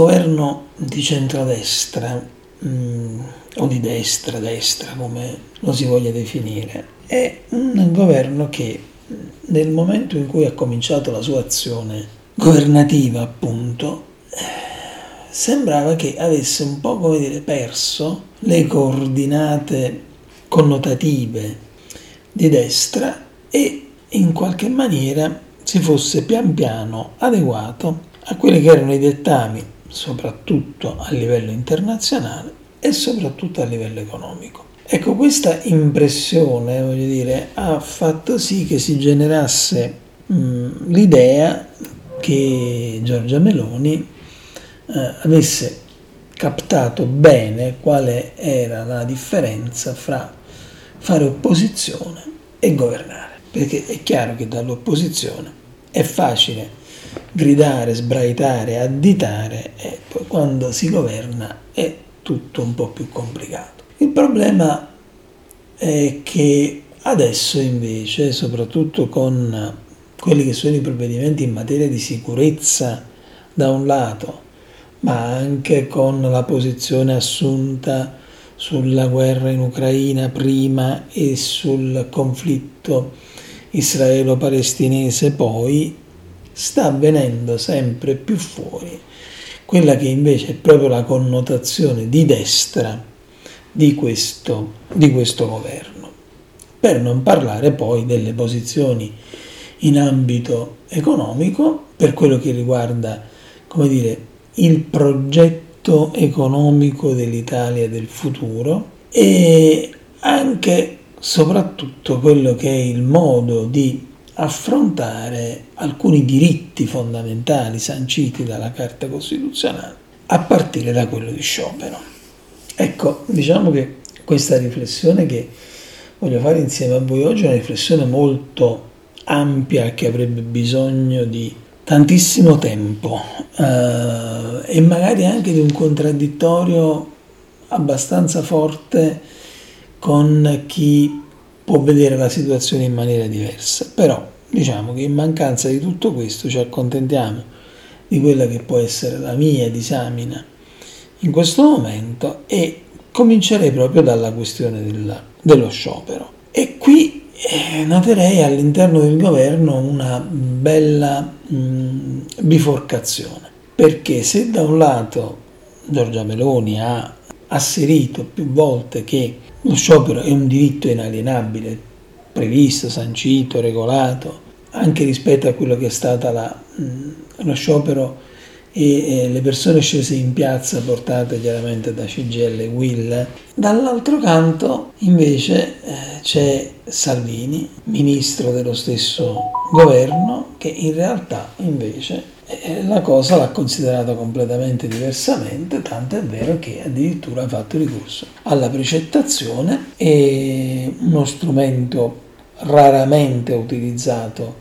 governo di centrodestra, mh, mm, o di destra, destra come lo si voglia definire, è un governo che nel momento in cui ha cominciato la sua azione governativa, appunto, sembrava che avesse un po' come dire perso le coordinate connotative di destra e in qualche maniera si fosse pian piano adeguato a quelli che erano i dettami, soprattutto a livello internazionale e soprattutto a livello economico. Ecco, questa impressione, voglio dire, ha fatto sì che si generasse mh, l'idea che Giorgia Meloni eh, avesse captato bene quale era la differenza fra fare opposizione e governare, perché è chiaro che dall'opposizione è facile gridare, sbraitare, additare e poi quando si governa è tutto un po' più complicato. Il problema è che adesso invece, soprattutto con quelli che sono i provvedimenti in materia di sicurezza da un lato, ma anche con la posizione assunta sulla guerra in Ucraina prima e sul conflitto israelo-palestinese poi, sta avvenendo sempre più fuori quella che invece è proprio la connotazione di destra di questo, di questo governo. Per non parlare poi delle posizioni in ambito economico, per quello che riguarda, come dire, il progetto economico dell'Italia del futuro e anche soprattutto quello che è il modo di affrontare alcuni diritti fondamentali sanciti dalla Carta Costituzionale, a partire da quello di sciopero. Ecco, diciamo che questa riflessione che voglio fare insieme a voi oggi è una riflessione molto ampia che avrebbe bisogno di tantissimo tempo eh, e magari anche di un contraddittorio abbastanza forte con chi può vedere la situazione in maniera diversa. Però diciamo che in mancanza di tutto questo ci accontentiamo di quella che può essere la mia disamina in questo momento e comincerei proprio dalla questione del, dello sciopero. E qui eh, noterei all'interno del governo una bella mh, biforcazione, perché se da un lato Giorgia Meloni ha asserito più volte che lo sciopero è un diritto inalienabile, previsto, sancito, regolato, anche rispetto a quello che è stato lo sciopero e le persone scese in piazza portate chiaramente da CGL e Will. Dall'altro canto invece eh, c'è Salvini, ministro dello stesso governo, che in realtà invece la cosa l'ha considerata completamente diversamente, tanto è vero che addirittura ha fatto ricorso alla precettazione e uno strumento raramente utilizzato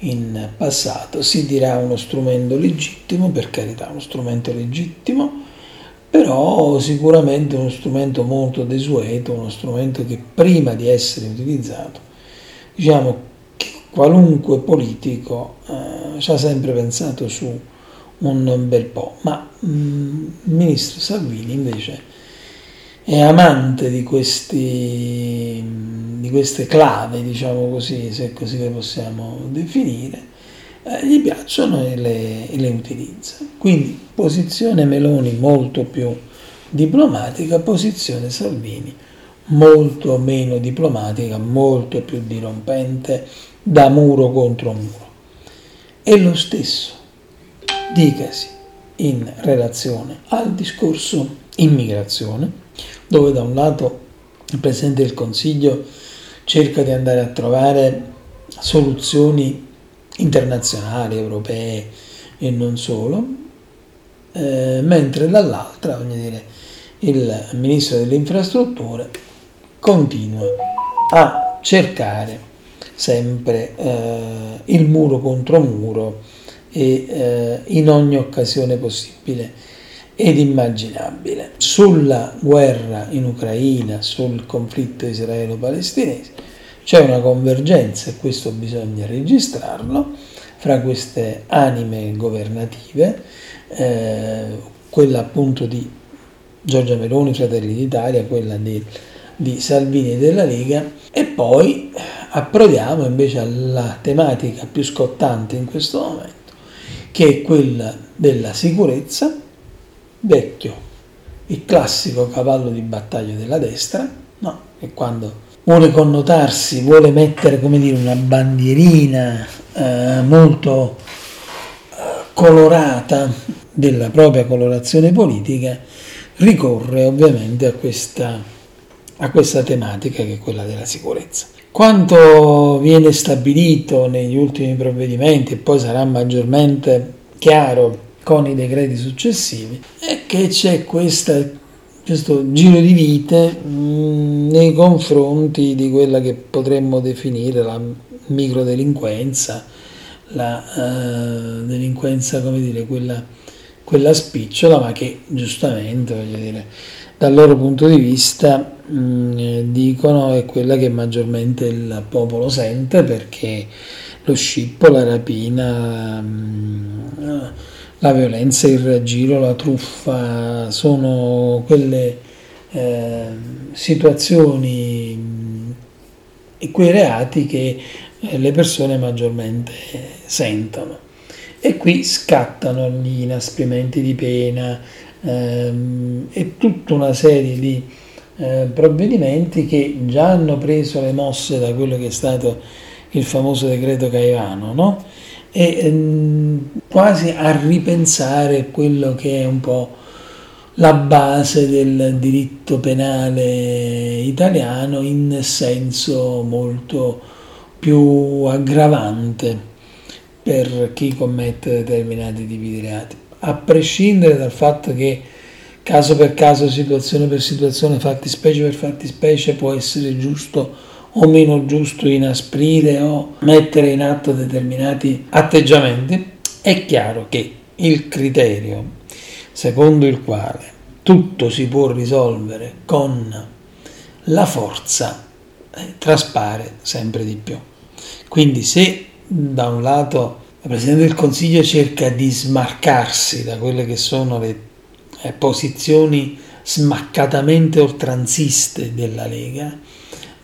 in passato. Si dirà uno strumento legittimo, per carità, uno strumento legittimo, però sicuramente uno strumento molto desueto, uno strumento che prima di essere utilizzato, diciamo qualunque politico eh, ci ha sempre pensato su un bel po', ma mm, il ministro Salvini invece è amante di, questi, di queste clave, diciamo così, se così le possiamo definire, eh, gli piacciono e le, e le utilizza. Quindi posizione Meloni molto più diplomatica, posizione Salvini molto meno diplomatica, molto più dirompente, da muro contro muro. E lo stesso, dicasi, in relazione al discorso immigrazione, dove da un lato il Presidente del Consiglio cerca di andare a trovare soluzioni internazionali, europee e non solo, eh, mentre dall'altra, dire, il Ministro delle Infrastrutture continua a cercare sempre eh, il muro contro muro e eh, in ogni occasione possibile ed immaginabile. Sulla guerra in Ucraina, sul conflitto israelo-palestinese, c'è una convergenza, e questo bisogna registrarlo, fra queste anime governative, eh, quella appunto di Giorgia Meloni, Fratelli d'Italia, quella di, di Salvini e della Lega, e poi approdiamo invece alla tematica più scottante in questo momento, che è quella della sicurezza, vecchio, il classico cavallo di battaglia della destra, no? E quando vuole connotarsi, vuole mettere come dire una bandierina eh, molto eh, colorata della propria colorazione politica, ricorre ovviamente a questa, a questa tematica che è quella della sicurezza. Quanto viene stabilito negli ultimi provvedimenti e poi sarà maggiormente chiaro con i decreti successivi è che c'è questa, questo giro di vite mh, nei confronti di quella che potremmo definire la microdelinquenza, la uh, delinquenza, come dire, quella, quella spicciola, ma che giustamente, voglio dire, dal loro punto di vista mh, dicono è quella che maggiormente il popolo sente perché lo scippo, la rapina, mh, la violenza, il raggiro, la truffa sono quelle eh, situazioni e quei reati che eh, le persone maggiormente sentono. E qui scattano gli inasprimenti di pena ehm, e tutta una serie di eh, provvedimenti che già hanno preso le mosse da quello che è stato il famoso decreto Caivano, no? E ehm, quasi a ripensare quello che è un po' la base del diritto penale italiano in senso molto più aggravante per chi commette determinati tipi di reati, a prescindere dal fatto che caso per caso, situazione per situazione, fattispecie per fattispecie può essere giusto o meno giusto inasprire o mettere in atto determinati atteggiamenti, è chiaro che il criterio secondo il quale tutto si può risolvere con la forza eh, traspare sempre di più. Quindi se da un lato il Presidente del Consiglio cerca di smarcarsi da quelle che sono le eh, posizioni smaccatamente oltranziste della Lega,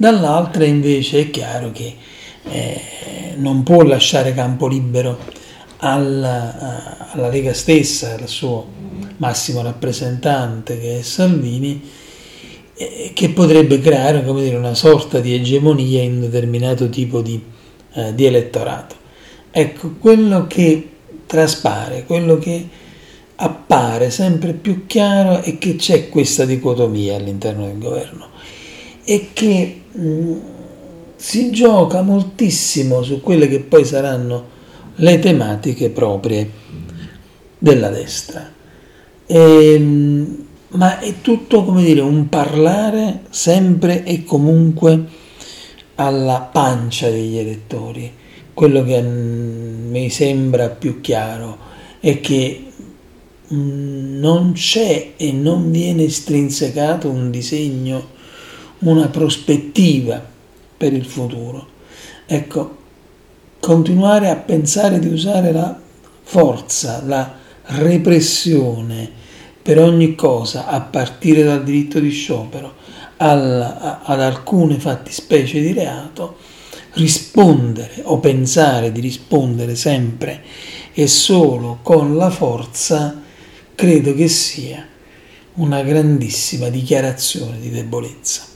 dall'altra invece è chiaro che eh, non può lasciare campo libero alla, alla Lega stessa, al suo massimo rappresentante che è Salvini, eh, che potrebbe creare dire, una sorta di egemonia in un determinato tipo di, eh, di elettorato. Ecco, quello che traspare, quello che appare sempre più chiaro è che c'è questa dicotomia all'interno del governo e che mh, si gioca moltissimo su quelle che poi saranno le tematiche proprie della destra. E, ehm, ma è tutto come dire un parlare sempre e comunque alla pancia degli elettori. Quello che mi sembra più chiaro è che non c'è e non viene estrinsecato un disegno una prospettiva per il futuro. Ecco, continuare a pensare di usare la forza, la repressione per ogni cosa, a partire dal diritto di sciopero al, ad alcune fattispecie di reato, rispondere o pensare di rispondere sempre e solo con la forza, credo che sia una grandissima dichiarazione di debolezza.